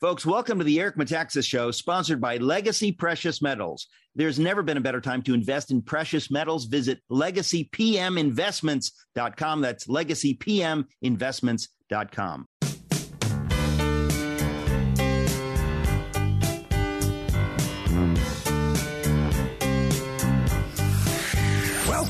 Folks, welcome to the Eric Metaxas Show, sponsored by Legacy Precious Metals. There's never been a better time to invest in precious metals. Visit legacypminvestments.com. That's legacypminvestments.com.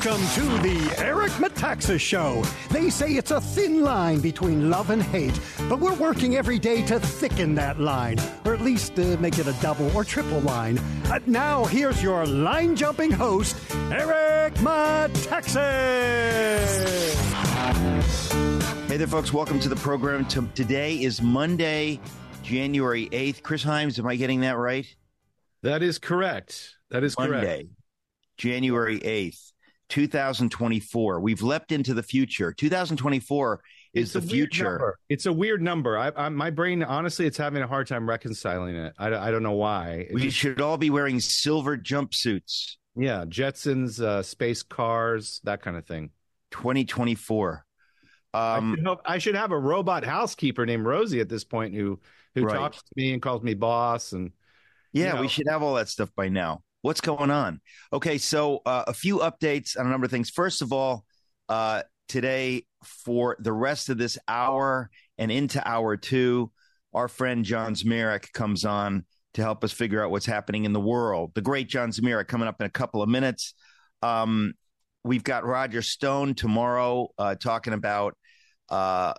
Welcome to the Eric Metaxas Show. They say it's a thin line between love and hate, but we're working every day to thicken that line, or at least uh, make it a double or triple line. Uh, now, here's your line jumping host, Eric Metaxas. Hey there, folks. Welcome to the program. T- today is Monday, January 8th. Chris Himes, am I getting that right? That is correct. That is correct. Monday, correct. January 8th, 2024. We've leapt into the future. 2024 is It's the future. number. It's a weird number. I, I, my brain, honestly, it's having a hard time reconciling it. I, I don't know why. It We just- should all be wearing silver jumpsuits. yeah, Jetsons, uh, space cars, that kind of thing. 2024. I, Um, should hope- I should have a robot housekeeper named Rosie at this point who who Right. talks to me and calls me boss. And yeah, you know. we should have all that stuff by now. What's going on? Okay, so uh, a few updates on a number of things. First of all, uh, today for the rest of this hour and into hour two, our friend John Zmirak comes on to help us figure out what's happening in the world. The great John Zmirak coming up in a couple of minutes. Um, we've got Roger Stone tomorrow uh, talking about uh,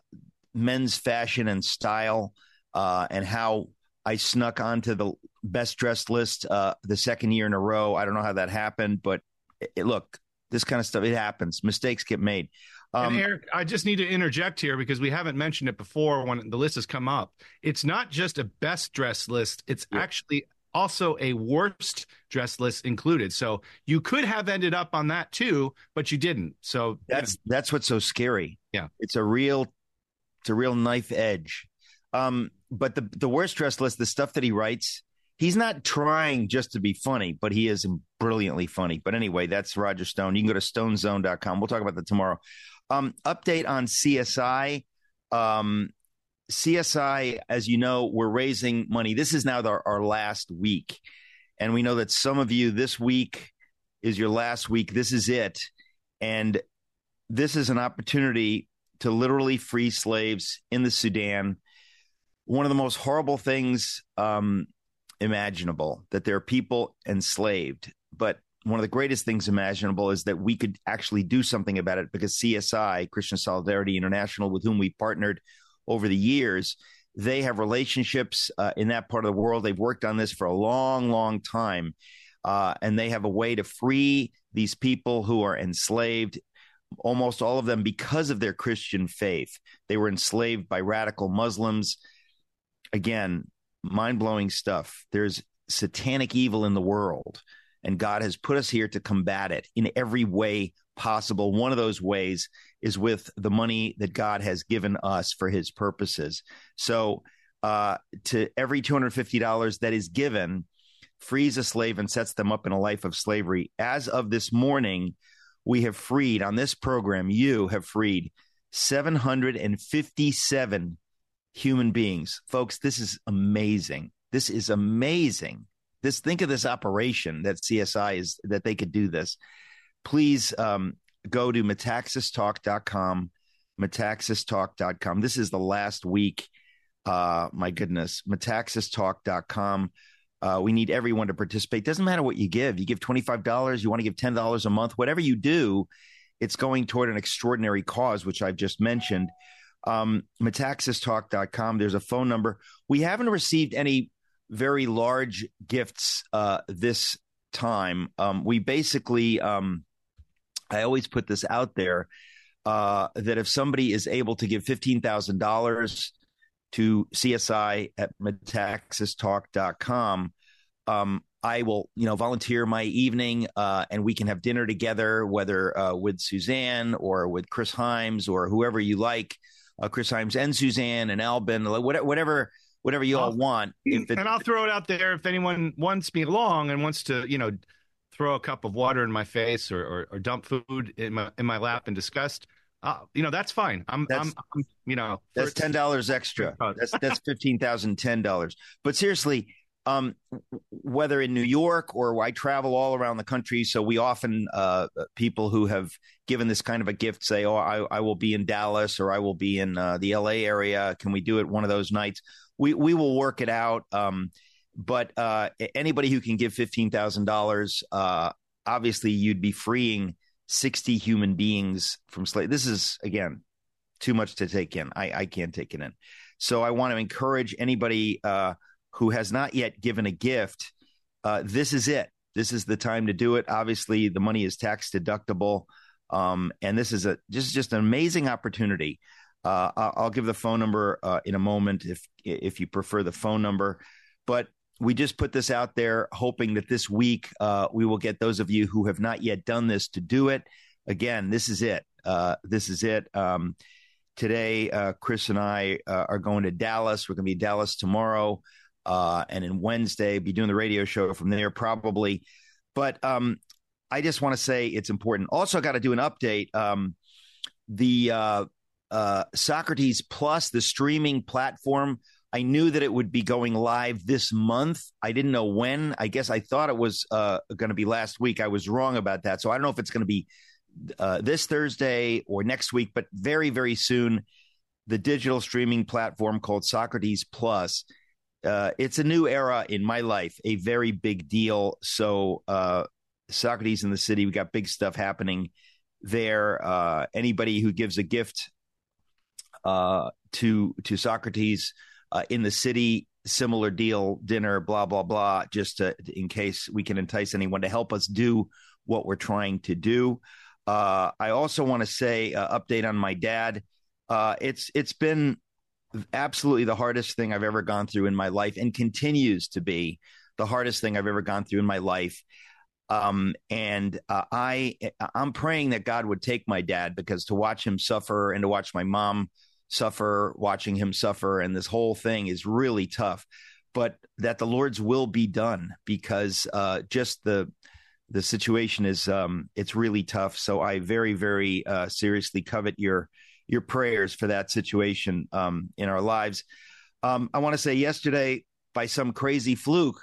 men's fashion and style uh, and how I snuck onto the best dressed list uh, the second year in a row. I don't know how that happened, but it, it- look, this kind of stuff it happens. Mistakes get made. Um, and Eric, I just need to interject here because we haven't mentioned it before when the list has come up. It's not just a best dressed list, it's Yeah. actually also a worst dress list included. So you could have ended up on that too, but you didn't. So that's that's what's so scary. Yeah. it's a real, it's a real knife edge. Um, but the the worst dressed list, the stuff that he writes, he's not trying just to be funny, but he is brilliantly funny. But anyway, that's Roger Stone. You can go to stonezone.com. We'll talk about that tomorrow. Um, update on CSI. Um, CSI, as you know, we're raising money. This is now the, our last week. And we know that some of you this week is your last week. This is it. And this is an opportunity to literally free slaves in the Sudan. One of the most horrible things um, imaginable that there are people enslaved. But one of the greatest things imaginable is that we could actually do something about it because CSI, Christian Solidarity International, with whom we partnered over the years, they have relationships uh, in that part of the world. They've worked on this for a long, long time. Uh, and they have a way to free these people who are enslaved, almost all of them because of their Christian faith. They were enslaved by radical Muslims. Again, mind blowing stuff. There's satanic evil in the world, and God has put us here to combat it in every way possible. One of those ways is with the money that God has given us for his purposes. So, uh, to every $250 that is given, frees a slave and sets them up in a life of slavery. As of this morning, we have freed on this program, you have freed 757 human beings. Folks, this is amazing. This is amazing. This think of this operation that CSI is that they could do this. Please um, go to metaxastalk.com, metaxastalk.com. This is the last week. Uh, my goodness, metaxastalk.com. Uh, we need everyone to participate. Doesn't matter what you give. You give $25, you want to give $10 a month, whatever you do, it's going toward an extraordinary cause, which I've just mentioned. Um, metaxastalk.com. There's a phone number. We haven't received any very large gifts uh, this time. Um, we basically, um, I always put this out there uh, that if somebody is able to give $15,000 to CSI at metaxastalk.com. Um, I will, you know, volunteer my evening, uh, and we can have dinner together, whether uh, with Suzanne or with Chris Himes or whoever you like, uh, Chris Himes and Suzanne and Albin, whatever, whatever you all want. It, and I'll throw it out there if anyone wants me along and wants to, you know, throw a cup of water in my face or, or, or dump food in my in my lap in disgust. Uh, you know that's fine. I'm, that's, I'm, I'm you know, that's ten dollars extra. That's that's fifteen thousand ten dollars. But seriously, um, whether in New York or I travel all around the country. So we often, uh, people who have given this kind of a gift say, Oh, I, I will be in Dallas or I will be in uh, the LA area. Can we do it one of those nights? We, we will work it out. Um, but uh, anybody who can give $15,000, uh, obviously you'd be freeing 60 human beings from slavery. This is, again, too much to take in. I, I can't take it in. So I want to encourage anybody, uh, who has not yet given a gift, uh, this is it. This is the time to do it. Obviously, the money is tax deductible, um, and this is a just just an amazing opportunity. Uh, I'll give the phone number uh, in a moment if if you prefer the phone number, but we just put this out there, hoping that this week uh, we will get those of you who have not yet done this to do it. Again, this is it. Uh, this is it. Um, today, uh, Chris and I are going to Dallas. We're going to be Dallas tomorrow uh, and then Wednesday be doing the radio show from there probably. But um, I just want to say it's important. Also, got to do an update. Um, the uh, uh, Socrates Plus, the streaming platform. I knew that it would be going live this month. I didn't know when. I guess I thought it was uh, going to be last week. I was wrong about that. So I don't know if it's going to be uh, this Thursday or next week, but very, very soon. The digital streaming platform called Socrates Plus uh, it's a new era in my life, a very big deal. So, uh, Socrates in the city, we got big stuff happening there. Uh, anybody who gives a gift uh, to to Socrates uh, in the city, similar deal, dinner, blah blah blah. Just to, in case we can entice anyone to help us do what we're trying to do. Uh, I also want to say update on my dad. it's it's been absolutely the hardest thing I've ever gone through in my life and continues to be the hardest thing I've ever gone through in my life. Um, and uh, I, I'm praying that God would take my dad because to watch him suffer and to watch my mom suffer, watching him suffer, and this whole thing is really tough. But that the Lord's will be done because uh, just the the situation is um, it's really tough. So I very very uh, seriously covet your your prayers for that situation um, in our lives. Um, I want to say yesterday, by some crazy fluke,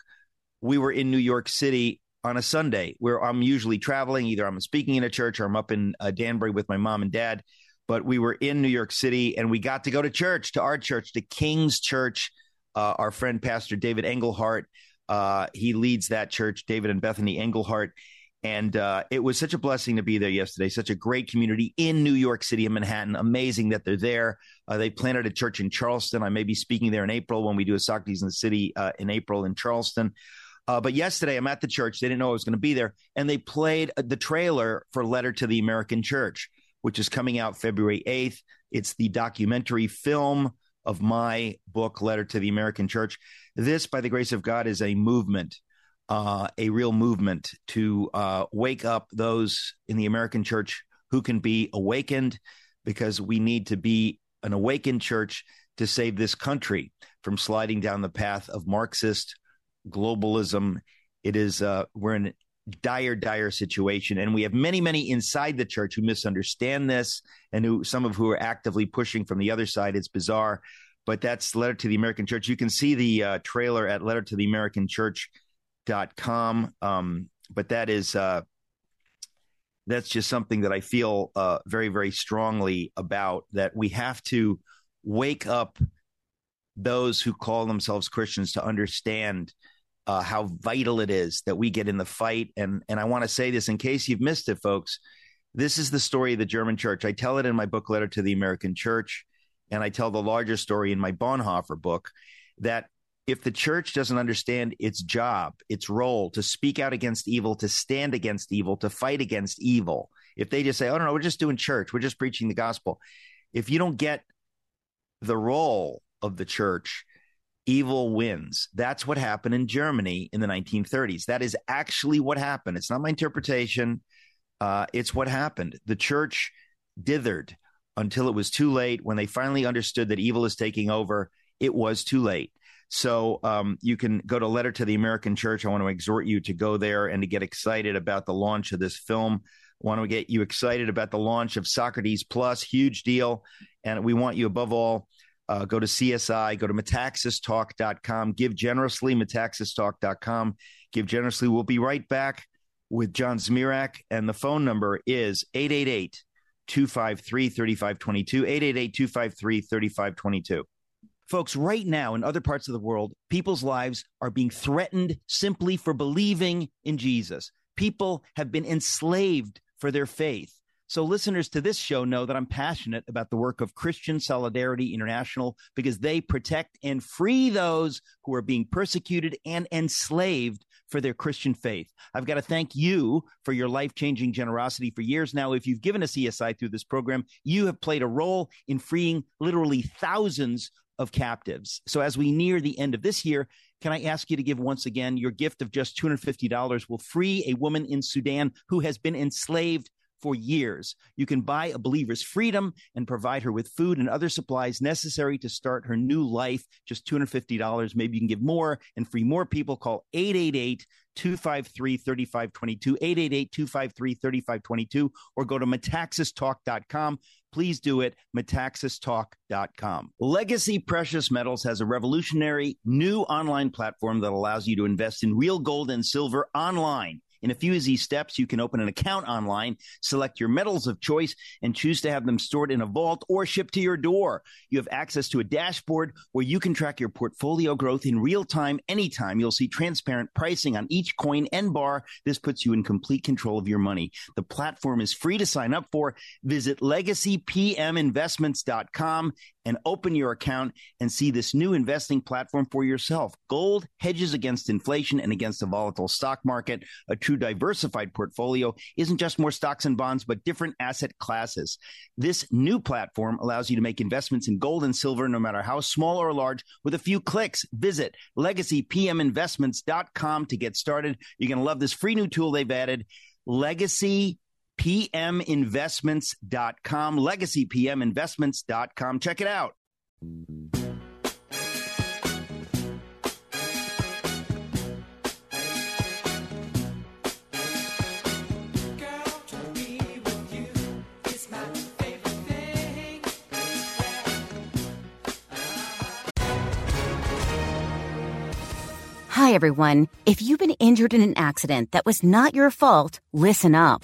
we were in New York City on a Sunday where I'm usually traveling. Either I'm speaking in a church or I'm up in uh, Danbury with my mom and dad. But we were in New York City and we got to go to church, to our church, to King's Church. Uh, our friend, Pastor David Engelhart, uh, he leads that church, David and Bethany Engelhart. And uh, it was such a blessing to be there yesterday. Such a great community in New York City and Manhattan. Amazing that they're there. Uh, they planted a church in Charleston. I may be speaking there in April when we do a Socrates in the City uh, in April in Charleston. Uh, but yesterday, I'm at the church. They didn't know I was going to be there. And they played the trailer for Letter to the American Church, which is coming out February 8th. It's the documentary film of my book, Letter to the American Church. This, by the grace of God, is a movement uh, a real movement to uh, wake up those in the American church who can be awakened because we need to be an awakened church to save this country from sliding down the path of Marxist globalism. It is, uh, we're in dire, dire situation. And we have many, many inside the church who misunderstand this and who some of who are actively pushing from the other side. It's bizarre, but that's Letter to the American Church. You can see the uh, trailer at Letter to the American Church com. Um, but that is uh, that's just something that I feel uh, very very strongly about. That we have to wake up those who call themselves Christians to understand uh, how vital it is that we get in the fight. And and I want to say this in case you've missed it, folks. This is the story of the German church. I tell it in my book, Letter to the American Church, and I tell the larger story in my Bonhoeffer book. That if the church doesn't understand its job, its role to speak out against evil, to stand against evil, to fight against evil, if they just say, oh, no, no, we're just doing church, we're just preaching the gospel. If you don't get the role of the church, evil wins. That's what happened in Germany in the 1930s. That is actually what happened. It's not my interpretation. Uh, it's what happened. The church dithered until it was too late. When they finally understood that evil is taking over, it was too late. So um, you can go to Letter to the American Church. I want to exhort you to go there and to get excited about the launch of this film. I want to get you excited about the launch of Socrates Plus, huge deal. And we want you, above all, uh, go to CSI, go to metaxastalk.com, give generously, metaxastalk.com, give generously. We'll be right back with John Zmirak, and the phone number is 888 253 3522. 888 253 3522. Folks, right now in other parts of the world, people's lives are being threatened simply for believing in Jesus. People have been enslaved for their faith. So, listeners to this show know that I'm passionate about the work of Christian Solidarity International because they protect and free those who are being persecuted and enslaved for their Christian faith. I've got to thank you for your life changing generosity for years now. If you've given a CSI through this program, you have played a role in freeing literally thousands of captives. So as we near the end of this year, can I ask you to give once again your gift of just $250 will free a woman in Sudan who has been enslaved for years. You can buy a believer's freedom and provide her with food and other supplies necessary to start her new life. Just $250. Maybe you can give more and free more people. Call 888 253 3522, 888 253 3522, or go to metaxastalk.com. Please do it, metaxastalk.com. Legacy Precious Metals has a revolutionary new online platform that allows you to invest in real gold and silver online. In a few easy steps, you can open an account online, select your metals of choice, and choose to have them stored in a vault or shipped to your door. You have access to a dashboard where you can track your portfolio growth in real time, anytime. You'll see transparent pricing on each coin and bar. This puts you in complete control of your money. The platform is free to sign up for. Visit legacypminvestments.com and open your account and see this new investing platform for yourself. Gold hedges against inflation and against a volatile stock market. A true diversified portfolio isn't just more stocks and bonds, but different asset classes. This new platform allows you to make investments in gold and silver, no matter how small or large, with a few clicks. Visit legacypminvestments.com to get started. You're going to love this free new tool they've added. Legacy pminvestments.com, legacypminvestments.com. Check it out. Hi, everyone. If you've been injured in an accident that was not your fault, listen up.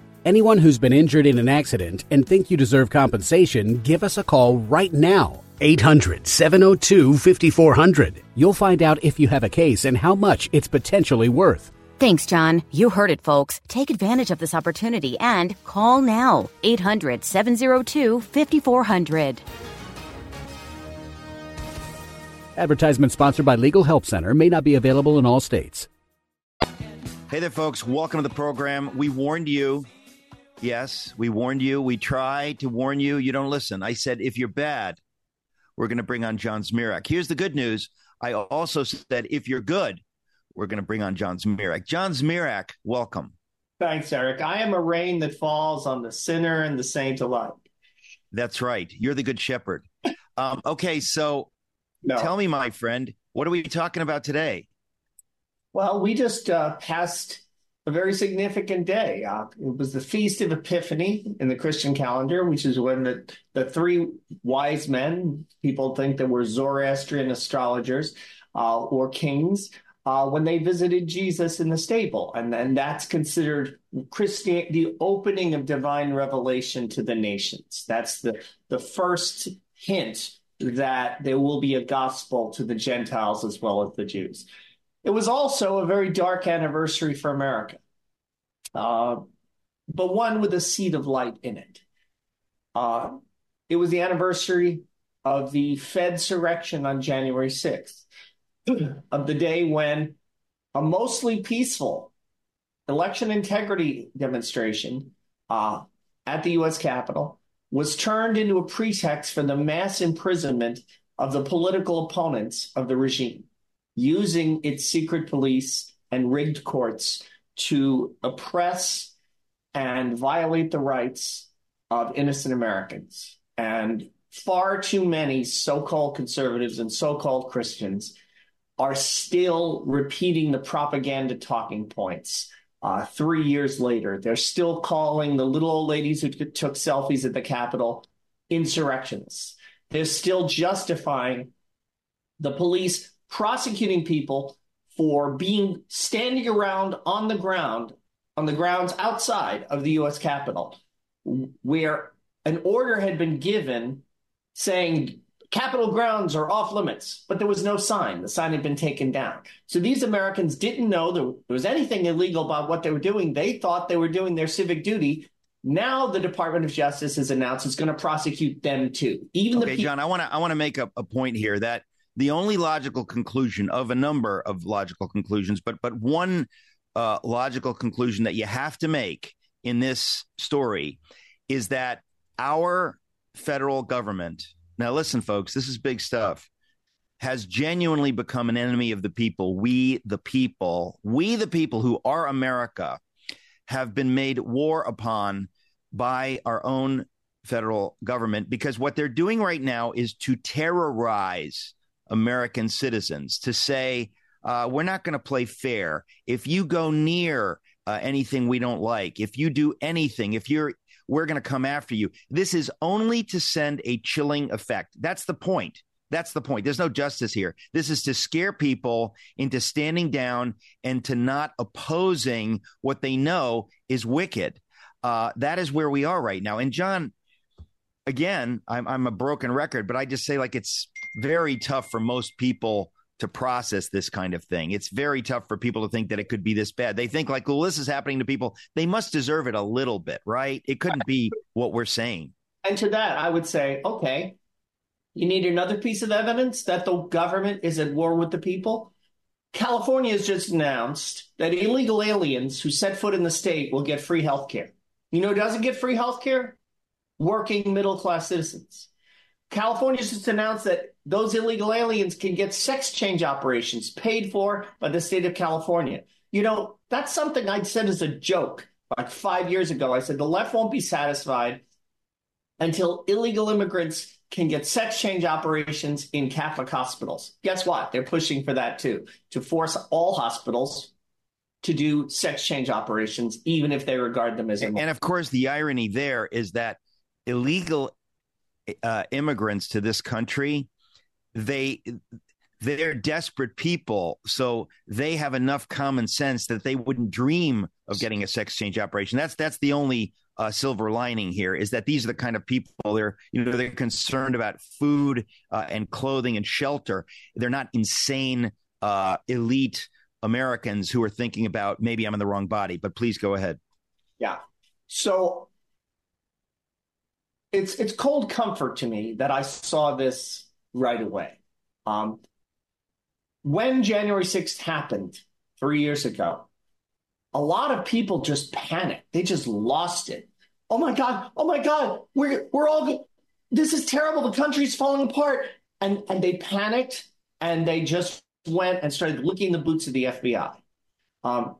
Anyone who's been injured in an accident and think you deserve compensation, give us a call right now. 800 702 5400. You'll find out if you have a case and how much it's potentially worth. Thanks, John. You heard it, folks. Take advantage of this opportunity and call now. 800 702 5400. Advertisement sponsored by Legal Help Center may not be available in all states. Hey there, folks. Welcome to the program. We warned you Yes, we warned you. We tried to warn you. You don't listen. I said, if you're bad, we're going to bring on John Zmirak. Here's the good news. I also said, if you're good, we're going to bring on John Zmirak. John Zmirak, welcome. Thanks, Eric. I am a rain that falls on the sinner and the saint alike. That's right. You're the good shepherd. Um, okay, so no. tell me, my friend, what are we talking about today? Well, we just uh, passed a very significant day. Uh, it was the Feast of Epiphany in the Christian calendar, which is when the, the three wise men, people think that were Zoroastrian astrologers uh, or kings, uh, when they visited Jesus in the stable. And then that's considered Christian, the opening of divine revelation to the nations. That's the, the first hint that there will be a gospel to the Gentiles as well as the Jews. It was also a very dark anniversary for America, uh, but one with a seed of light in it. Uh, it was the anniversary of the Fed surrection on January 6th, of the day when a mostly peaceful election integrity demonstration uh, at the U.S. Capitol was turned into a pretext for the mass imprisonment of the political opponents of the regime, using its secret police and rigged courts to oppress and violate the rights of innocent Americans. And far too many so called conservatives and so called Christians are still repeating the propaganda talking points. Uh, three years later, they're still calling the little old ladies who t- took selfies at the Capitol insurrectionists. They're still justifying the police prosecuting people for being standing around on the ground, on the grounds outside of the U.S. Capitol, where an order had been given saying Capitol grounds are off limits, but there was no sign. The sign had been taken down. So these Americans didn't know there was anything illegal about what they were doing. They thought they were doing their civic duty. Now the Department of Justice has announced it's going to prosecute them too. Even okay, the pe- John, I want to I want to make a, a point here that the only logical conclusion of a number of logical conclusions, but but one uh, logical conclusion that you have to make in this story is that our federal government now, listen, folks, this is big stuff. Has genuinely become an enemy of the people. We, the people, we, the people who are America, have been made war upon by our own federal government because what they're doing right now is to terrorize American citizens, to say, uh, we're not going to play fair. If you go near uh, anything we don't like, if you do anything, if you're we're going to come after you. This is only to send a chilling effect. That's the point. That's the point. There's no justice here. This is to scare people into standing down and to not opposing what they know is wicked. Uh, that is where we are right now. And John, again, I'm, I'm a broken record, but I just say like it's very tough for most people to process this kind of thing. It's very tough for people to think that it could be this bad. They think like, well, this is happening to people. They must deserve it a little bit, right? It couldn't be what we're saying. And to that, I would say, okay, you need another piece of evidence that the government is at war with the people. California has just announced that illegal aliens who set foot in the state will get free health care. You know doesn't get free health care? Working middle class citizens. California just announced that those illegal aliens can get sex change operations paid for by the state of California. You know, that's something I'd said as a joke like five years ago. I said the left won't be satisfied until illegal immigrants can get sex change operations in Catholic hospitals. Guess what? They're pushing for that too, to force all hospitals to do sex change operations, even if they regard them as immoral. And of course, the irony there is that illegal uh, immigrants to this country they they're desperate people. So they have enough common sense that they wouldn't dream of getting a sex change operation. That's that's the only uh, silver lining here is that these are the kind of people they're you know they're concerned about food uh, and clothing and shelter. They're not insane uh, elite americans who are thinking about maybe i'm in the wrong body but please go ahead. Yeah. So it's it's cold comfort to me that i saw this right away. Um, when January 6th happened three years ago, a lot of people just panicked. They just lost it. Oh my God. Oh my God. We're, we're all, this is terrible. The country's falling apart. And, and they panicked and they just went and started licking the boots of the FBI. Um,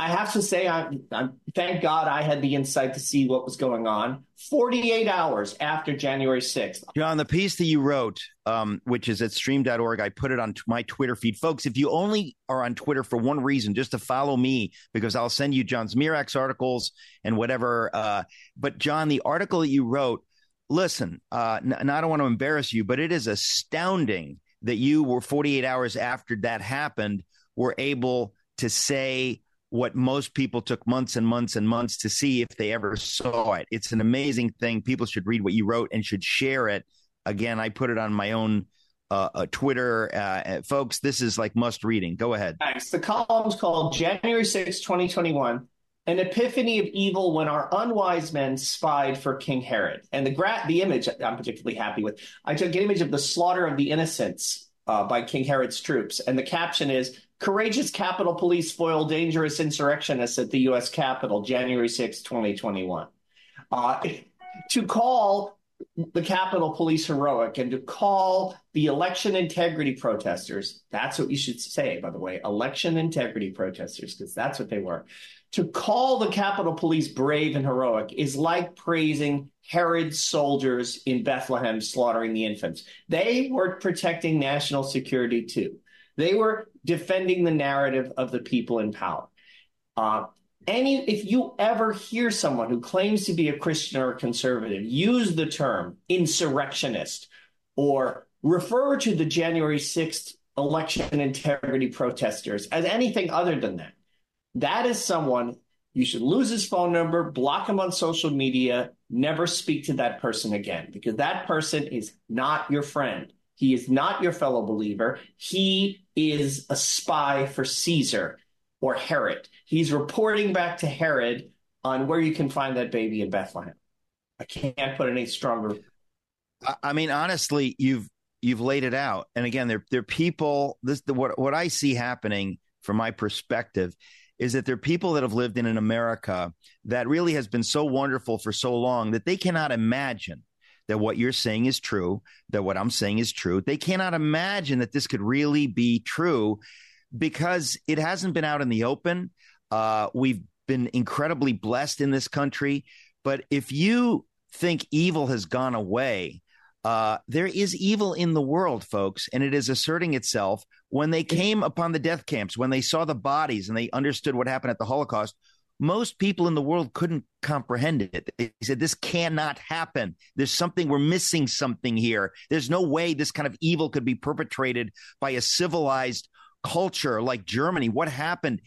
I have to say, I, I, thank God I had the insight to see what was going on 48 hours after January 6th. John, the piece that you wrote, um, which is at stream.org, I put it on t- my Twitter feed. Folks, if you only are on Twitter for one reason, just to follow me, because I'll send you John Zmirak's articles and whatever. Uh, but, John, the article that you wrote, listen, uh, n- and I don't want to embarrass you, but it is astounding that you were 48 hours after that happened, were able to say, what most people took months and months and months to see if they ever saw it. It's an amazing thing. People should read what you wrote and should share it. Again, I put it on my own uh, uh, Twitter. Uh, folks, this is like must reading. Go ahead. Thanks. The column's called January 6, 2021 An Epiphany of Evil When Our Unwise Men Spied for King Herod. And the, gra- the image I'm particularly happy with, I took an image of the slaughter of the innocents uh, by King Herod's troops. And the caption is Courageous Capitol Police foil dangerous insurrectionists at the U.S. Capitol, January 6, 2021. Uh, to call the Capitol Police heroic and to call the election integrity protesters, that's what you should say, by the way, election integrity protesters, because that's what they were. To call the Capitol Police brave and heroic is like praising Herod's soldiers in Bethlehem slaughtering the infants. They were protecting national security too. They were defending the narrative of the people in power. Uh, any if you ever hear someone who claims to be a Christian or a conservative use the term insurrectionist or refer to the January 6th election integrity protesters as anything other than that, that is someone you should lose his phone number, block him on social media, never speak to that person again because that person is not your friend. He is not your fellow believer. He is a spy for Caesar or Herod. He's reporting back to Herod on where you can find that baby in Bethlehem. I can't put any stronger. I mean, honestly, you've you've laid it out. And again, they're they're people. This the, what what I see happening from my perspective is that there are people that have lived in an America that really has been so wonderful for so long that they cannot imagine that what you're saying is true, that what I'm saying is true. They cannot imagine that this could really be true because it hasn't been out in the open. Uh, we've been incredibly blessed in this country. But if you think evil has gone away, uh, there is evil in the world, folks, and it is asserting itself. When they came upon the death camps, when they saw the bodies and they understood what happened at the Holocaust, most people in the world couldn't comprehend it. They said, This cannot happen. There's something, we're missing something here. There's no way this kind of evil could be perpetrated by a civilized culture like Germany. What happened?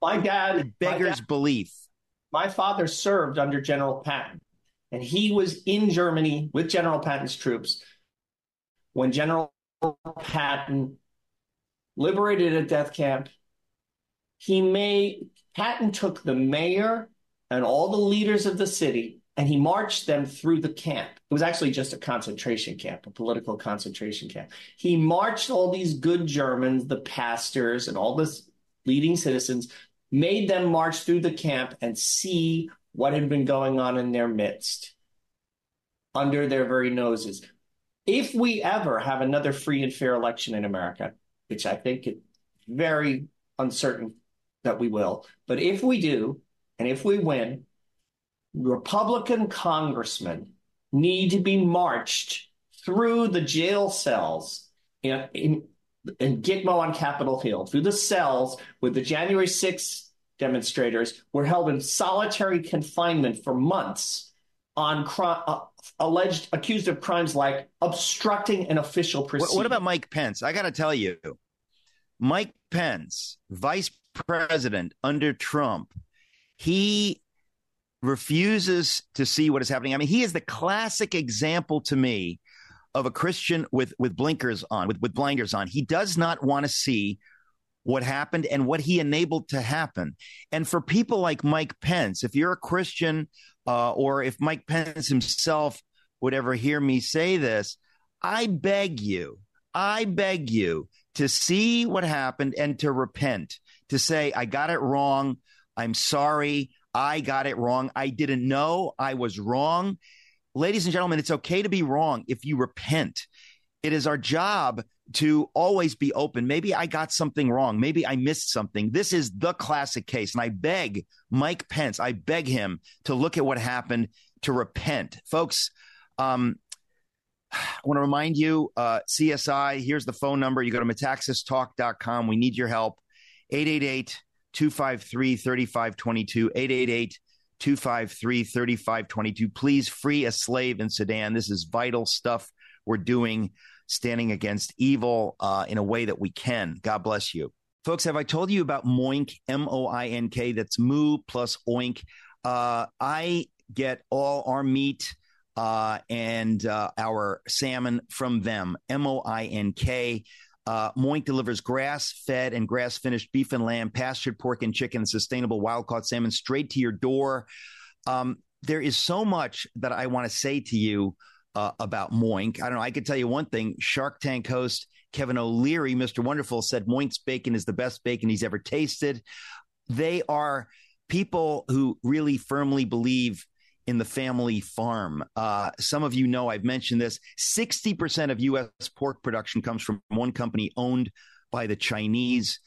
My dad beggars my dad, belief. My father served under General Patton, and he was in Germany with General Patton's troops when General Patton liberated a death camp. He made Patton took the mayor and all the leaders of the city and he marched them through the camp. It was actually just a concentration camp, a political concentration camp. He marched all these good Germans, the pastors, and all the leading citizens, made them march through the camp and see what had been going on in their midst under their very noses. If we ever have another free and fair election in America, which I think it's very uncertain that we will, but if we do, and if we win, Republican congressmen need to be marched through the jail cells in, in, in Gitmo on Capitol Hill, through the cells with the January 6th demonstrators were held in solitary confinement for months on uh, alleged accused of crimes like obstructing an official proceeding. What, what about Mike Pence? I got to tell you, Mike Pence, vice president under Trump, he refuses to see what is happening. I mean, he is the classic example to me of a Christian with with blinkers on, with with blinders on. He does not want to see what happened and what he enabled to happen. And for people like Mike Pence, if you're a Christian, uh, or if Mike Pence himself would ever hear me say this, I beg you, I beg you to see what happened and to repent, to say, I got it wrong. I'm sorry. I got it wrong. I didn't know I was wrong. Ladies and gentlemen, it's okay to be wrong if you repent. It is our job to always be open. Maybe I got something wrong. Maybe I missed something. This is the classic case. And I beg Mike Pence, I beg him to look at what happened, to repent. Folks, um, I want to remind you, uh, CSI, here's the phone number. You go to metaxastalk.com. We need your help. 888 253 3522. 888 253 3522. Please free a slave in Sudan. This is vital stuff we're doing, standing against evil uh, in a way that we can. God bless you. Folks, have I told you about Moink, M O I N K? That's moo plus oink. Uh, I get all our meat uh, and uh, our salmon from them. M O I N K. Uh, Moink delivers grass fed and grass finished beef and lamb, pastured pork and chicken, sustainable wild caught salmon straight to your door. Um, there is so much that I want to say to you uh, about Moink. I don't know. I could tell you one thing Shark Tank host Kevin O'Leary, Mr. Wonderful, said Moink's bacon is the best bacon he's ever tasted. They are people who really firmly believe in the family farm. Uh, some of you know I've mentioned this 60% of U.S. pork production comes from one company owned by the Chinese.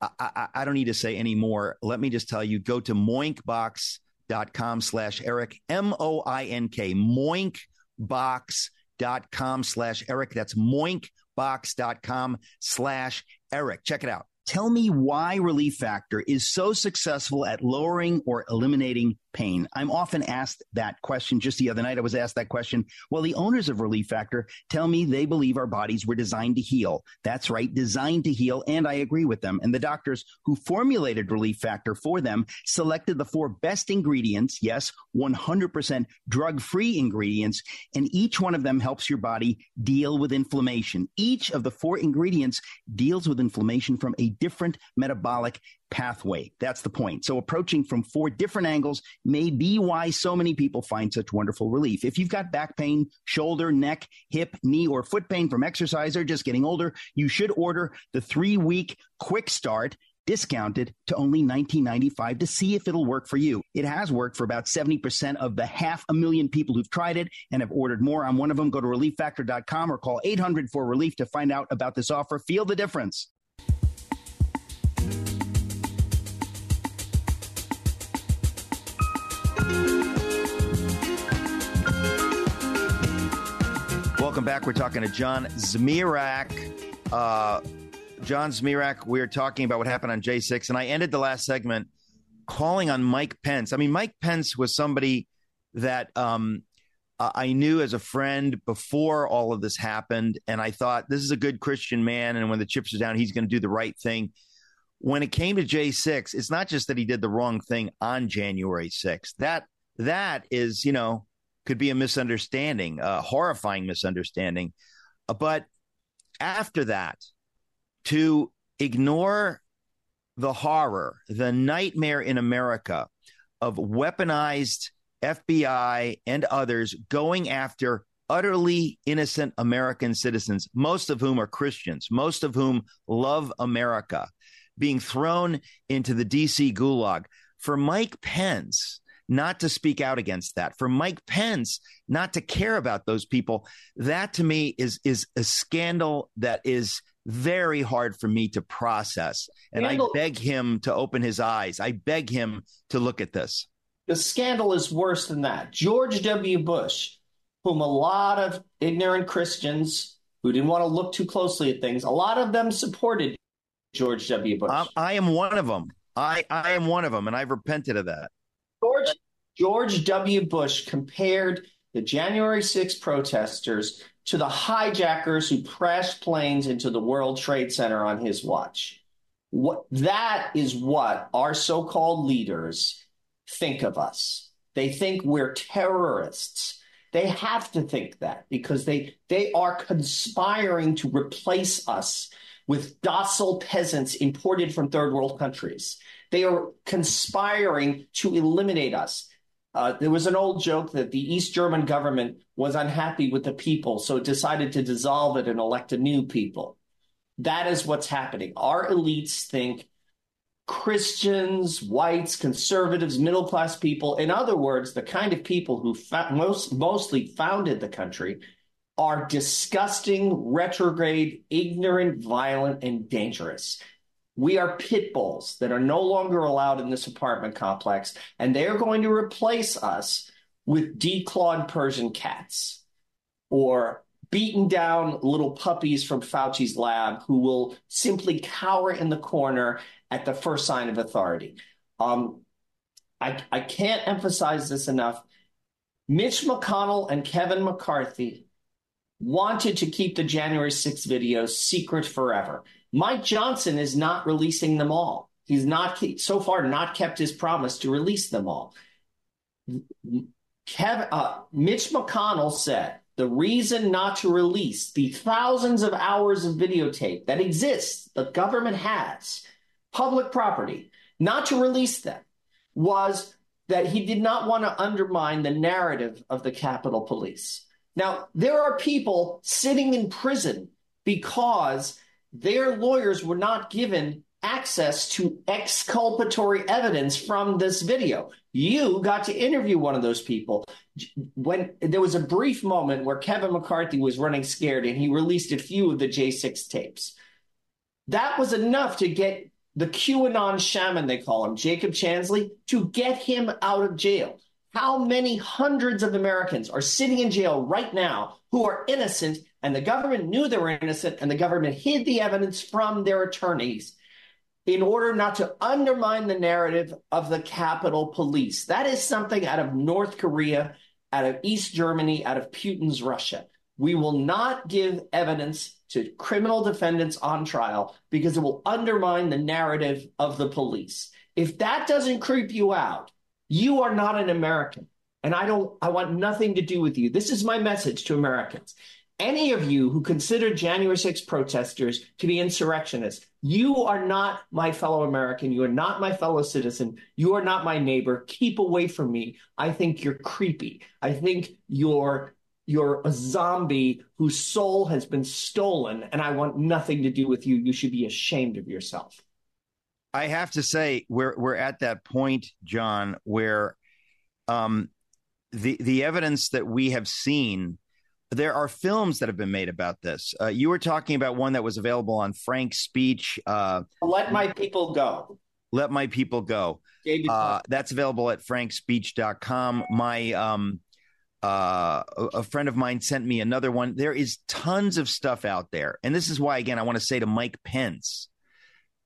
I, I, I don't need to say any more. Let me just tell you go to moinkbox.com slash Eric, M O I N K, moinkbox.com slash Eric. That's moinkbox.com slash Eric. Check it out. Tell me why Relief Factor is so successful at lowering or eliminating pain? I'm often asked that question. Just the other night, I was asked that question. Well, the owners of Relief Factor tell me they believe our bodies were designed to heal. That's right, designed to heal. And I agree with them. And the doctors who formulated Relief Factor for them selected the four best ingredients. Yes, 100% drug free ingredients. And each one of them helps your body deal with inflammation. Each of the four ingredients deals with inflammation from a different metabolic pathway. That's the point. So approaching from four different angles may be why so many people find such wonderful relief. If you've got back pain, shoulder, neck, hip, knee, or foot pain from exercise or just getting older, you should order the three week quick start discounted to only $19.95 to see if it'll work for you. It has worked for about 70% of the half a million people who've tried it and have ordered more. I'm one of them. Go to relieffactor.com or call 800 for relief to find out about this offer. Feel the difference. Welcome back. We're talking to John Zmirak. Uh, John Zmirak, we are talking about what happened on J6, and I ended the last segment calling on Mike Pence. I mean, Mike Pence was somebody that um, I knew as a friend before all of this happened, and I thought this is a good Christian man, and when the chips are down, he's going to do the right thing. When it came to J6, it's not just that he did the wrong thing on January 6th. That that is, you know, could be a misunderstanding, a horrifying misunderstanding. Uh, but after that, to ignore the horror, the nightmare in America of weaponized FBI and others going after utterly innocent American citizens, most of whom are Christians, most of whom love America, being thrown into the DC gulag. For Mike Pence, not to speak out against that, for Mike Pence not to care about those people, that to me is is a scandal that is very hard for me to process. And scandal. I beg him to open his eyes. I beg him to look at this. The scandal is worse than that. George W. Bush, whom a lot of ignorant Christians who didn't want to look too closely at things, a lot of them supported George W. Bush. I, I am one of them. I, I am one of them, and I've repented of that. George George W. Bush compared the January 6 protesters to the hijackers who crashed planes into the World Trade Center on his watch. What that is what our so-called leaders think of us. They think we're terrorists. They have to think that because they they are conspiring to replace us with docile peasants imported from third world countries. They are conspiring to eliminate us. Uh, there was an old joke that the East German government was unhappy with the people, so it decided to dissolve it and elect a new people. That is what's happening. Our elites think Christians, whites, conservatives, middle class people, in other words, the kind of people who fa- most, mostly founded the country, are disgusting, retrograde, ignorant, violent, and dangerous. We are pit bulls that are no longer allowed in this apartment complex, and they are going to replace us with declawed Persian cats or beaten down little puppies from Fauci's lab who will simply cower in the corner at the first sign of authority. Um, I, I can't emphasize this enough. Mitch McConnell and Kevin McCarthy wanted to keep the January 6th videos secret forever. Mike Johnson is not releasing them all. He's not so far not kept his promise to release them all. Kevin, uh, Mitch McConnell said the reason not to release the thousands of hours of videotape that exists, the government has, public property, not to release them, was that he did not want to undermine the narrative of the Capitol Police. Now, there are people sitting in prison because their lawyers were not given access to exculpatory evidence from this video. You got to interview one of those people. When there was a brief moment where Kevin McCarthy was running scared and he released a few of the J6 tapes. That was enough to get the QAnon shaman, they call him, Jacob Chansley, to get him out of jail. How many hundreds of Americans are sitting in jail right now who are innocent and the government knew they were innocent and the government hid the evidence from their attorneys in order not to undermine the narrative of the Capitol Police. That is something out of North Korea, out of East Germany, out of Putin's Russia. We will not give evidence to criminal defendants on trial because it will undermine the narrative of the police. If that doesn't creep you out, you are not an American. And I don't I want nothing to do with you. This is my message to Americans. Any of you who consider January 6 protesters to be insurrectionists, you are not my fellow American. You are not my fellow citizen. You are not my neighbor. Keep away from me. I think you're creepy. I think you're you're a zombie whose soul has been stolen, and I want nothing to do with you. You should be ashamed of yourself. I have to say, we're we're at that point, John, where um, the the evidence that we have seen. There are films that have been made about this. Uh, you were talking about one that was available on FrankSpeech. Uh, Let my people go. Let my people go. Uh, that's available at frankspeech.com. My um, uh, a friend of mine sent me another one. There is tons of stuff out there. And this is why, again, I want to say to Mike Pence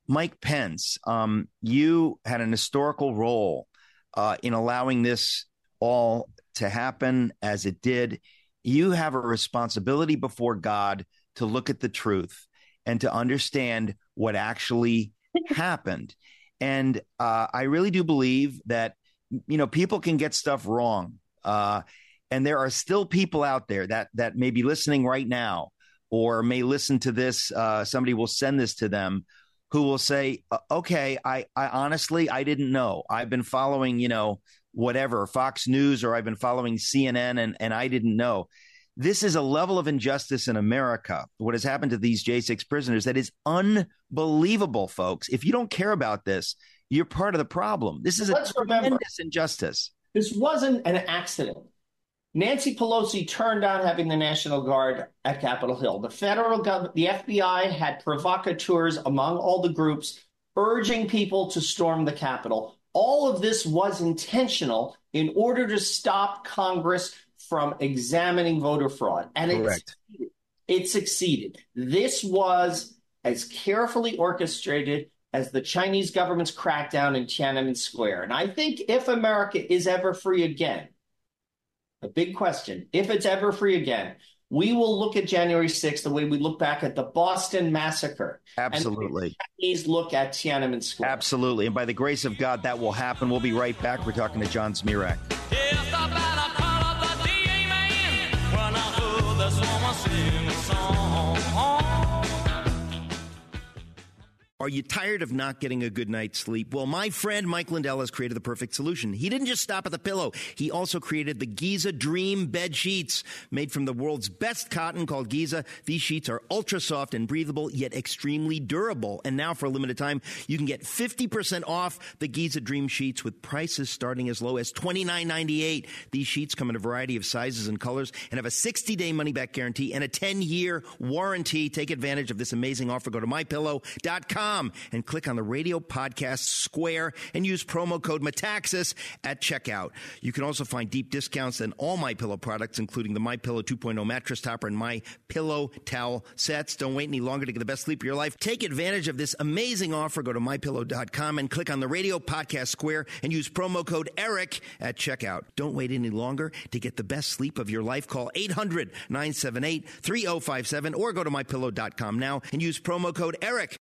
Mike Pence, um, you had an historical role uh, in allowing this all to happen as it did. You have a responsibility before God to look at the truth and to understand what actually happened. And uh, I really do believe that, you know, people can get stuff wrong. Uh, and there are still people out there that that may be listening right now or may listen to this uh, somebody will send this to them who will say okay I, I honestly i didn't know i've been following you know whatever fox news or i've been following cnn and, and i didn't know. This is a level of injustice in america. What has happened to these j6 prisoners that is unbelievable folks. If you don't care about this you're part of the problem. This is Let's a tremendous remember, injustice. This wasn't an accident. Nancy Pelosi turned down having the National Guard at Capitol Hill. The federal government, the FBI had provocateurs among all the groups urging people to storm the Capitol. All of this was intentional in order to stop Congress from examining voter fraud. And it succeeded. it succeeded. This was as carefully orchestrated as the Chinese government's crackdown in Tiananmen Square. And I think if America is ever free again, a big question. If it's ever free again, we will look at January 6th the way we look back at the Boston Massacre. Absolutely. Please look at Tiananmen Square. Absolutely. And by the grace of God, that will happen. We'll be right back. We're talking to John Zmirak. Are you tired of not getting a good night's sleep? Well, my friend Mike Lindell has created the perfect solution. He didn't just stop at the pillow. He also created the Giza Dream bed sheets made from the world's best cotton called Giza. These sheets are ultra soft and breathable, yet extremely durable. And now for a limited time, you can get 50% off the Giza Dream sheets with prices starting as low as $29.98. These sheets come in a variety of sizes and colors and have a 60 day money back guarantee and a 10 year warranty. Take advantage of this amazing offer. Go to mypillow.com and click on the radio podcast square and use promo code Metaxas at checkout. You can also find deep discounts on all my pillow products, including the My Pillow 2.0 mattress topper and My Pillow towel sets. Don't wait any longer to get the best sleep of your life. Take advantage of this amazing offer. Go to mypillow.com and click on the radio podcast square and use promo code Eric at checkout. Don't wait any longer to get the best sleep of your life. Call 800 978 3057 or go to mypillow.com now and use promo code Eric.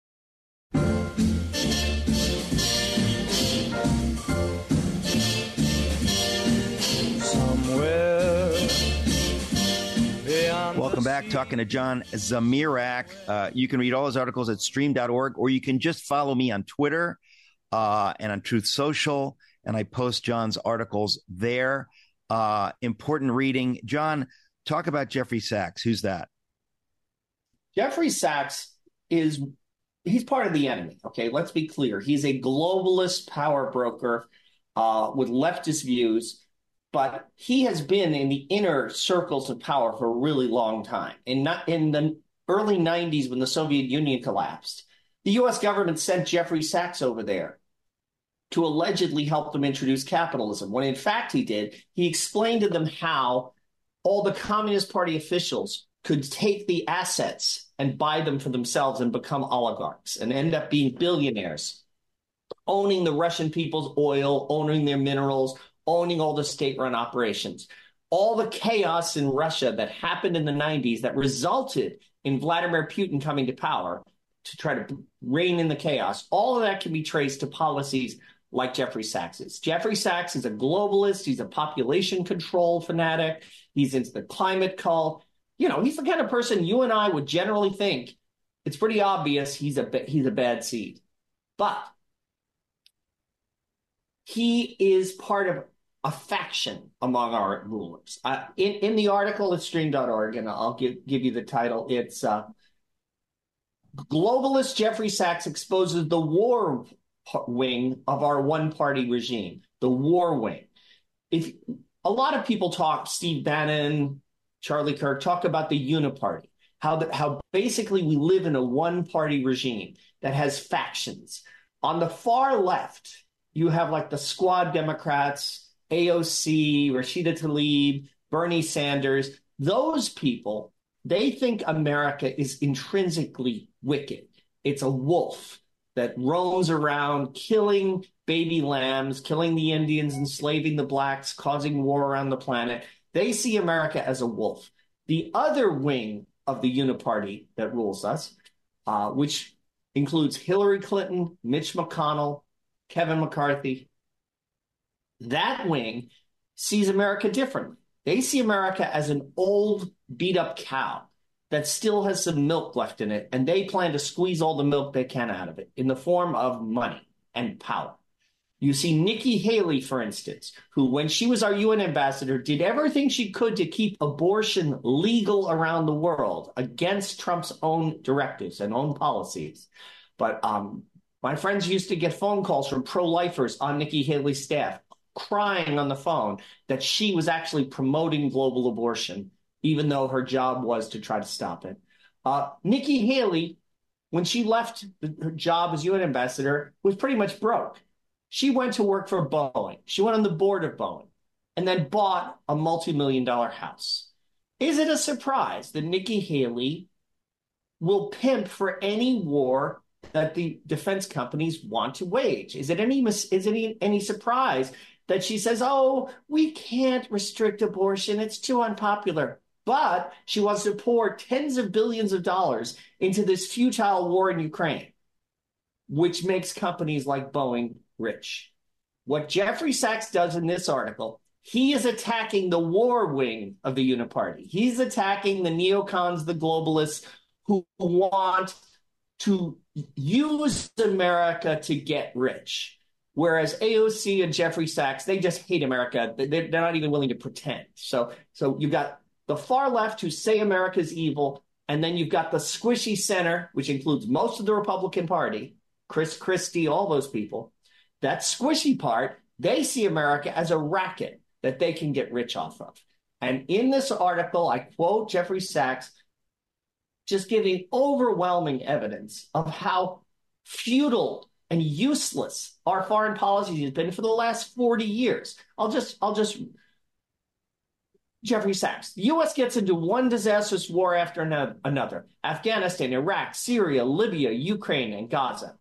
Back talking to John Zmirak. Uh, you can read all his articles at stream.org, or you can just follow me on Twitter uh, and on Truth Social, and I post John's articles there. Uh, important reading. John, talk about Jeffrey Sachs. Who's that? Jeffrey Sachs is he's part of the enemy. Okay, let's be clear. He's a globalist power broker uh, with leftist views, but he has been in the inner circles of power for a really long time. In not in the early '90s, when the Soviet Union collapsed, the U.S. government sent Jeffrey Sachs over there to allegedly help them introduce capitalism. When in fact he did, he explained to them how all the Communist Party officials could take the assets and buy them for themselves and become oligarchs and end up being billionaires, owning the Russian people's oil, owning their minerals, owning all the state run operations. All the chaos in Russia that happened in the 90s that resulted in Vladimir Putin coming to power to try to rein in the chaos, all of that can be traced to policies like Jeffrey Sachs is. Jeffrey Sachs is a globalist. He's a population control fanatic. He's into the climate cult. You know, he's the kind of person you and I would generally think it's pretty obvious he's a he's a bad seed, but he is part of a faction among our rulers. Uh, in in the article at stream.org, and I'll give give you the title. It's uh, globalist Jeffrey Sachs exposes the war wing of our one party regime, the war wing. If a lot of people talk, Steve Bannon, Charlie Kirk, talk about the uniparty, how the, how basically we live in a one party regime that has factions. On the far left, you have like the Squad Democrats, AOC, Rashida Tlaib, Bernie Sanders. Those people, they think America is intrinsically wicked. It's a wolf that roams around killing baby lambs, killing the Indians, enslaving the blacks, causing war around the planet. They see America as a wolf. The other wing of the uniparty that rules us, uh, which includes Hillary Clinton, Mitch McConnell, Kevin McCarthy, that wing sees America differently. They see America as an old, beat up cow that still has some milk left in it, and they plan to squeeze all the milk they can out of it in the form of money and power. You see Nikki Haley, for instance, who, when she was our UN ambassador, did everything she could to keep abortion legal around the world against Trump's own directives and own policies. But um, my friends used to get phone calls from pro lifers on Nikki Haley's staff crying on the phone that she was actually promoting global abortion even though her job was to try to stop it. Uh, Nikki Haley, when she left her job as UN ambassador, was pretty much broke. She went to work for Boeing. She went on the board of Boeing and then bought a multi million dollar house. Is it a surprise that Nikki Haley will pimp for any war that the defense companies want to wage? Is it any is it any, any surprise that she says, "Oh, we can't restrict abortion; it's too unpopular"? But she wants to pour tens of billions of dollars into this futile war in Ukraine, which makes companies like Boeing rich. What Jeffrey Sachs does in this article, he is attacking the war wing of the Uniparty. He's attacking the neocons, the globalists who want to use America to get rich. Whereas AOC and Jeffrey Sachs, they just hate America. They're not even willing to pretend. So, so you've got the far left who say America's evil, and then you've got the squishy center, which includes most of the Republican Party, Chris Christie, all those people. That squishy part, they see America as a racket that they can get rich off of. And in this article, I quote Jeffrey Sachs, just giving overwhelming evidence of how futile and useless our foreign policy has been for the last 40 years. I'll just I'll just Jeffrey Sachs. The U.S. gets into one disastrous war after another Afghanistan, Iraq, Syria, Libya, Ukraine, and Gaza.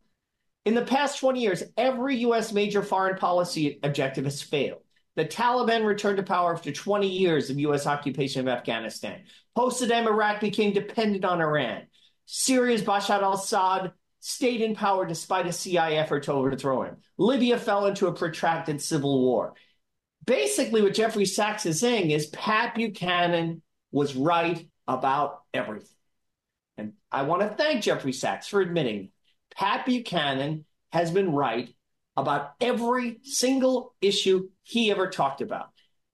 In the past 20 years, every U.S. major foreign policy objective has failed. The Taliban returned to power after 20 years of U.S. occupation of Afghanistan. Post Saddam, Iraq became dependent on Iran. Syria's Bashar al Assad stayed in power despite a CIA effort to overthrow him. Libya fell into a protracted civil war basically what Jeffrey Sachs is saying is Pat Buchanan was right about everything. And I want to thank Jeffrey Sachs for admitting Pat Buchanan has been right about every single issue he ever talked about.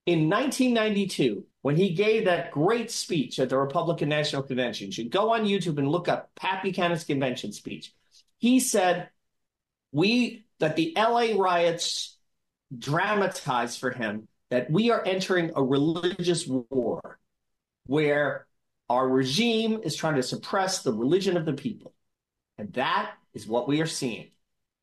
In 1992, when he gave that great speech at the Republican National Convention, you should go on YouTube and look up Pat Buchanan's convention speech. He said, "We that the LA riots dramatized for him that we are entering a religious war where our regime is trying to suppress the religion of the people. And that is what we are seeing.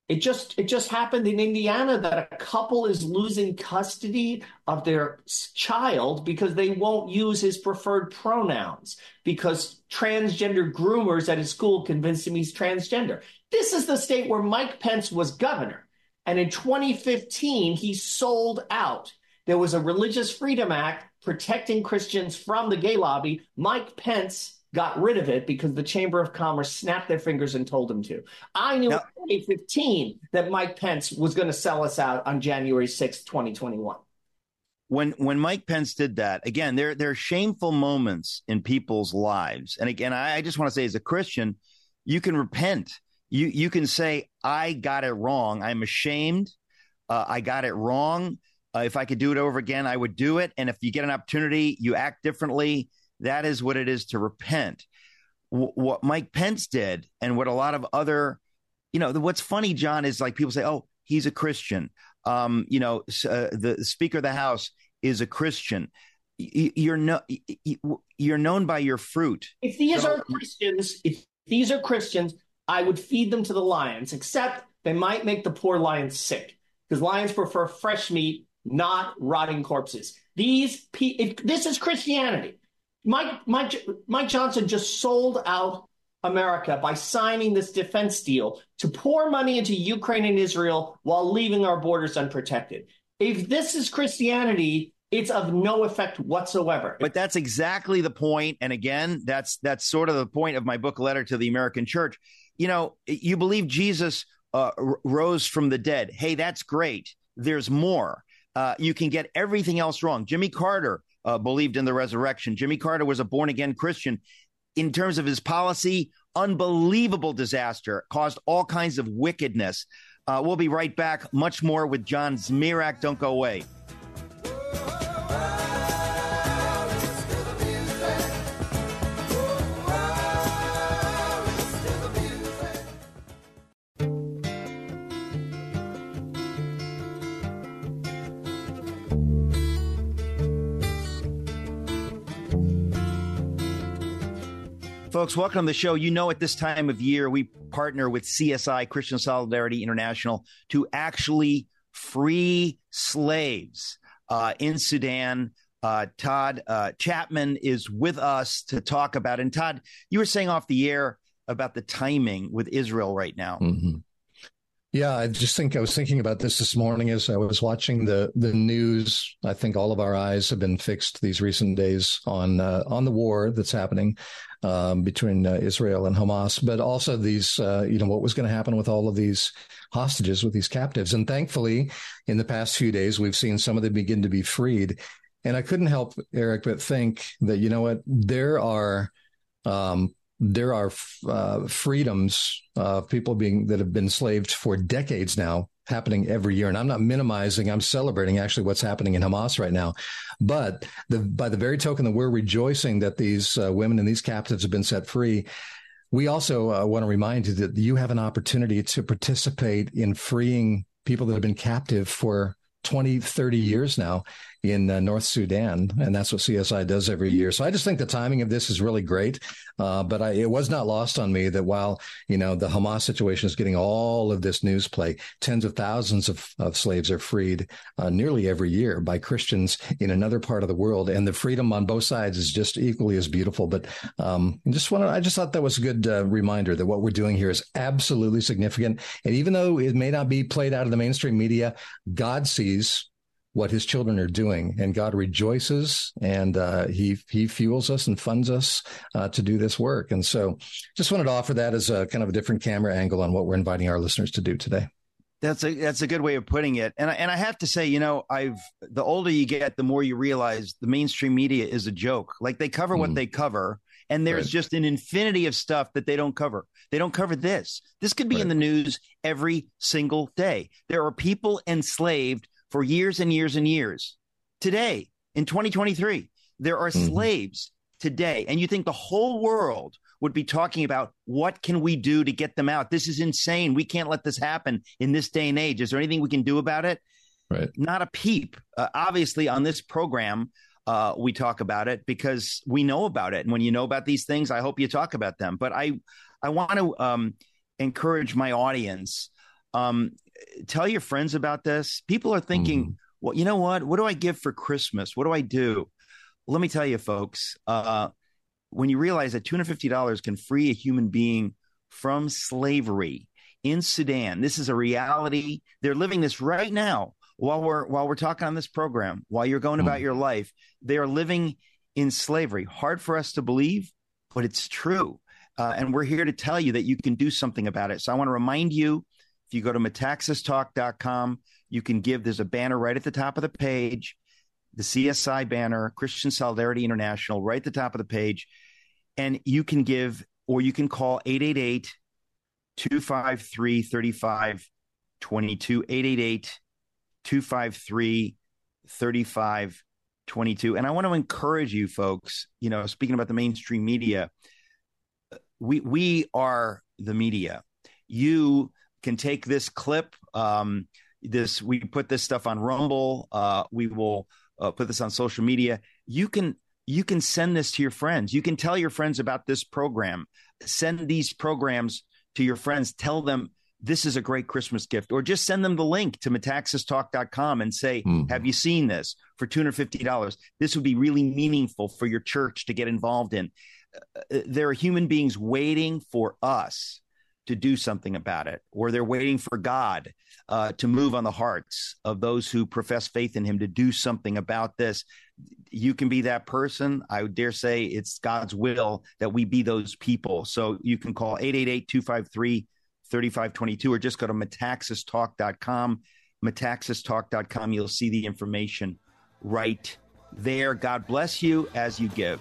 It just it just happened in Indiana that a couple is losing custody of their child because they won't use his preferred pronouns because transgender groomers at his school convinced him he's transgender. This is the state where Mike Pence was governor. And in 2015, he sold out. There was a Religious Freedom Act protecting Christians from the gay lobby. Mike Pence got rid of it because the Chamber of Commerce snapped their fingers and told him to. I knew now, in 2015 that Mike Pence was going to sell us out on January 6th, 2021. When when Mike Pence did that, again, there there are shameful moments in people's lives. And again, I, I just want to say as a Christian, you can repent. You you can say, I got it wrong. I'm ashamed. Uh, I got it wrong. Uh, if I could do it over again, I would do it. And if you get an opportunity, you act differently that is what it is to repent. W- what Mike Pence did, and what a lot of other, you know, what's funny, John, is like people say, "Oh, he's a Christian." Um, you know, uh, the Speaker of the House is a Christian. You're no, you're known by your fruit. If these so, are Christians, if these are Christians, I would feed them to the lions. Except they might make the poor lions sick because lions prefer fresh meat, not rotting corpses. These, if, this is Christianity. Mike, Mike, Mike Johnson just sold out America by signing this defense deal to pour money into Ukraine and Israel while leaving our borders unprotected. If this is Christianity, it's of no effect whatsoever. But that's exactly the point. And again, that's that's sort of the point of my book, Letter to the American Church. You know, you believe Jesus uh, rose from the dead. Hey, that's great. There's more. Uh, you can get everything else wrong. Jimmy Carter uh, believed in the resurrection. Jimmy Carter was a born again Christian. In terms of his policy, unbelievable disaster, caused all kinds of wickedness. Uh, we'll be right back. Much more with John Zmirak. Don't go away. Folks, welcome to the show. You know, at this time of year, we partner with CSI, Christian Solidarity International, to actually free slaves uh, in Sudan. Uh, Todd uh, Chapman is with us to talk about. And Todd, you were saying off the air about the timing with Israel right now. Mm-hmm. Yeah, I just think I was thinking about this this morning as I was watching the the news. I think all of our eyes have been fixed these recent days on uh, on the war that's happening um, between uh, Israel and Hamas, but also these uh, you know what was going to happen with all of these hostages, with these captives. And thankfully, in the past few days, we've seen some of them begin to be freed. And I couldn't help Eric but think that you know what there are um, there are uh, freedoms of people being that have been enslaved for decades now happening every year. And I'm not minimizing, I'm celebrating actually what's happening in Hamas right now. But the, by the very token that we're rejoicing that these uh, women and these captives have been set free, we also uh, want to remind you that you have an opportunity to participate in freeing people that have been captive for 20, 30 years now in uh, North Sudan, and that's what CSI does every year. So I just think the timing of this is really great. Uh, but I, it was not lost on me that while you know the Hamas situation is getting all of this news play, tens of thousands of, of slaves are freed uh, nearly every year by Christians in another part of the world, and the freedom on both sides is just equally as beautiful. But um, just wanted, I just thought that was a good uh, reminder that what we're doing here is absolutely significant, and even though it may not be played out of the mainstream media, God sees what his children are doing, and God rejoices, and uh, he he fuels us and funds us uh, to do this work. And so, just wanted to offer that as a kind of a different camera angle on what we're inviting our listeners to do today. That's a that's a good way of putting it. And I, and I have to say, you know, I've the older you get, the more you realize the mainstream media is a joke. Like they cover what Mm. they cover, and there's Right. just an infinity of stuff that they don't cover. They don't cover this. This could be in the news every single day. There are people enslaved for years and years and years. Today, in 2023, there are Mhm. slaves today, and you think the whole world would be talking about what can we do to get them out? This is insane. We can't let this happen in this day and age. Is there anything we can do about it? Right. Not a peep. Uh, obviously, on this program, uh, we talk about it because we know about it. And when you know about these things, I hope you talk about them. But I, I want to um, encourage my audience. Um, tell your friends about this. People are thinking, Mhm. well, you know what? What do I give for Christmas? What do I do? Let me tell you, folks. Uh, when you realize that $250 can free a human being from slavery in Sudan, this is a reality. They're living this right now while we're while we're talking on this program. While you're going about Mm. your life, they are living in slavery. Hard for us to believe, but it's true. Uh, and we're here to tell you that you can do something about it. So I want to remind you if you go to metaxastalk.com, you can give. There's a banner right at the top of the page, the CSI banner, Christian Solidarity International, right at the top of the page. And you can give, or you can call 888 253 3522. 888 253 3522. And I want to encourage you folks, you know, speaking about the mainstream media, we we are the media. You can take this clip. Um, this we put this stuff on Rumble. Uh, we will uh, put this on social media. You can you can send this to your friends. You can tell your friends about this program. Send these programs to your friends. Tell them this is a great Christmas gift, or just send them the link to metaxastalk.com and say, Mhm. "Have you seen this for two hundred fifty dollars? This would be really meaningful for your church to get involved in." Uh, there are human beings waiting for us to do something about it, or they're waiting for God uh, to move on the hearts of those who profess faith in Him to do something about this. You can be that person. I would dare say it's God's will that we be those people. So you can call 888 253 3522 or just go to metaxastalk.com. Metaxastalk.com. You'll see the information right there. God bless you as you give.